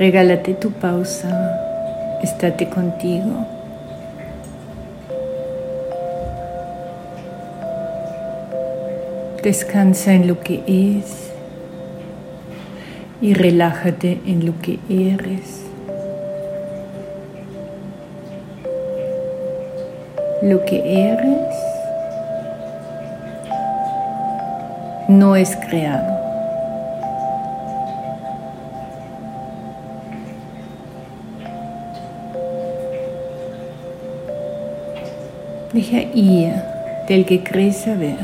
Regálate tu pausa, estate contigo. Descansa en lo que es y relájate en lo que eres. Lo que eres no es creado. Deja ir del que crees saber.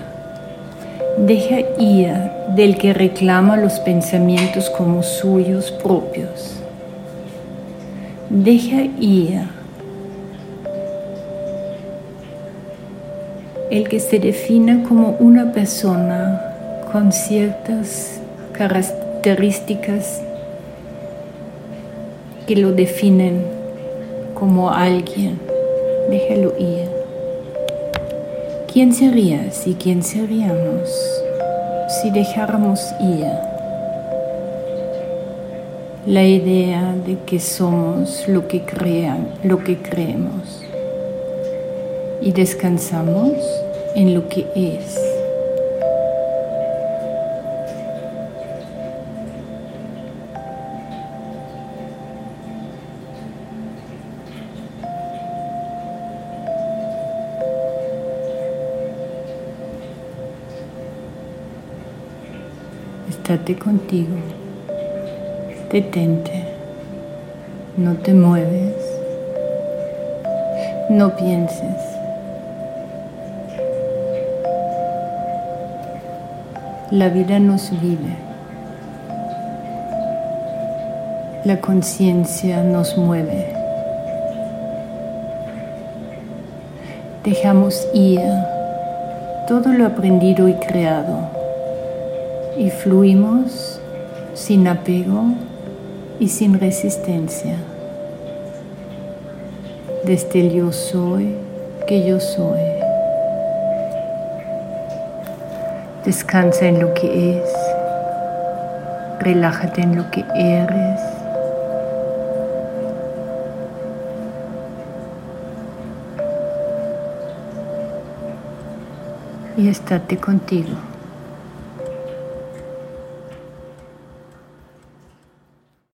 Deja ir del que reclama los pensamientos como suyos propios. Deja ir el que se defina como una persona con ciertas características que lo definen como alguien. Déjalo ir. ¿Quién sería si quién seríamos si dejáramos ir la idea de que somos lo que crean, lo que creemos y descansamos en lo que es? Estate contigo. Detente. No te mueves. No pienses. La vida nos vive. La conciencia nos mueve. Dejamos ir todo lo aprendido y creado y fluimos sin apego y sin resistencia. Desde el yo soy que yo soy. Descansa en lo que es. Relájate en lo que eres. Y estate contigo.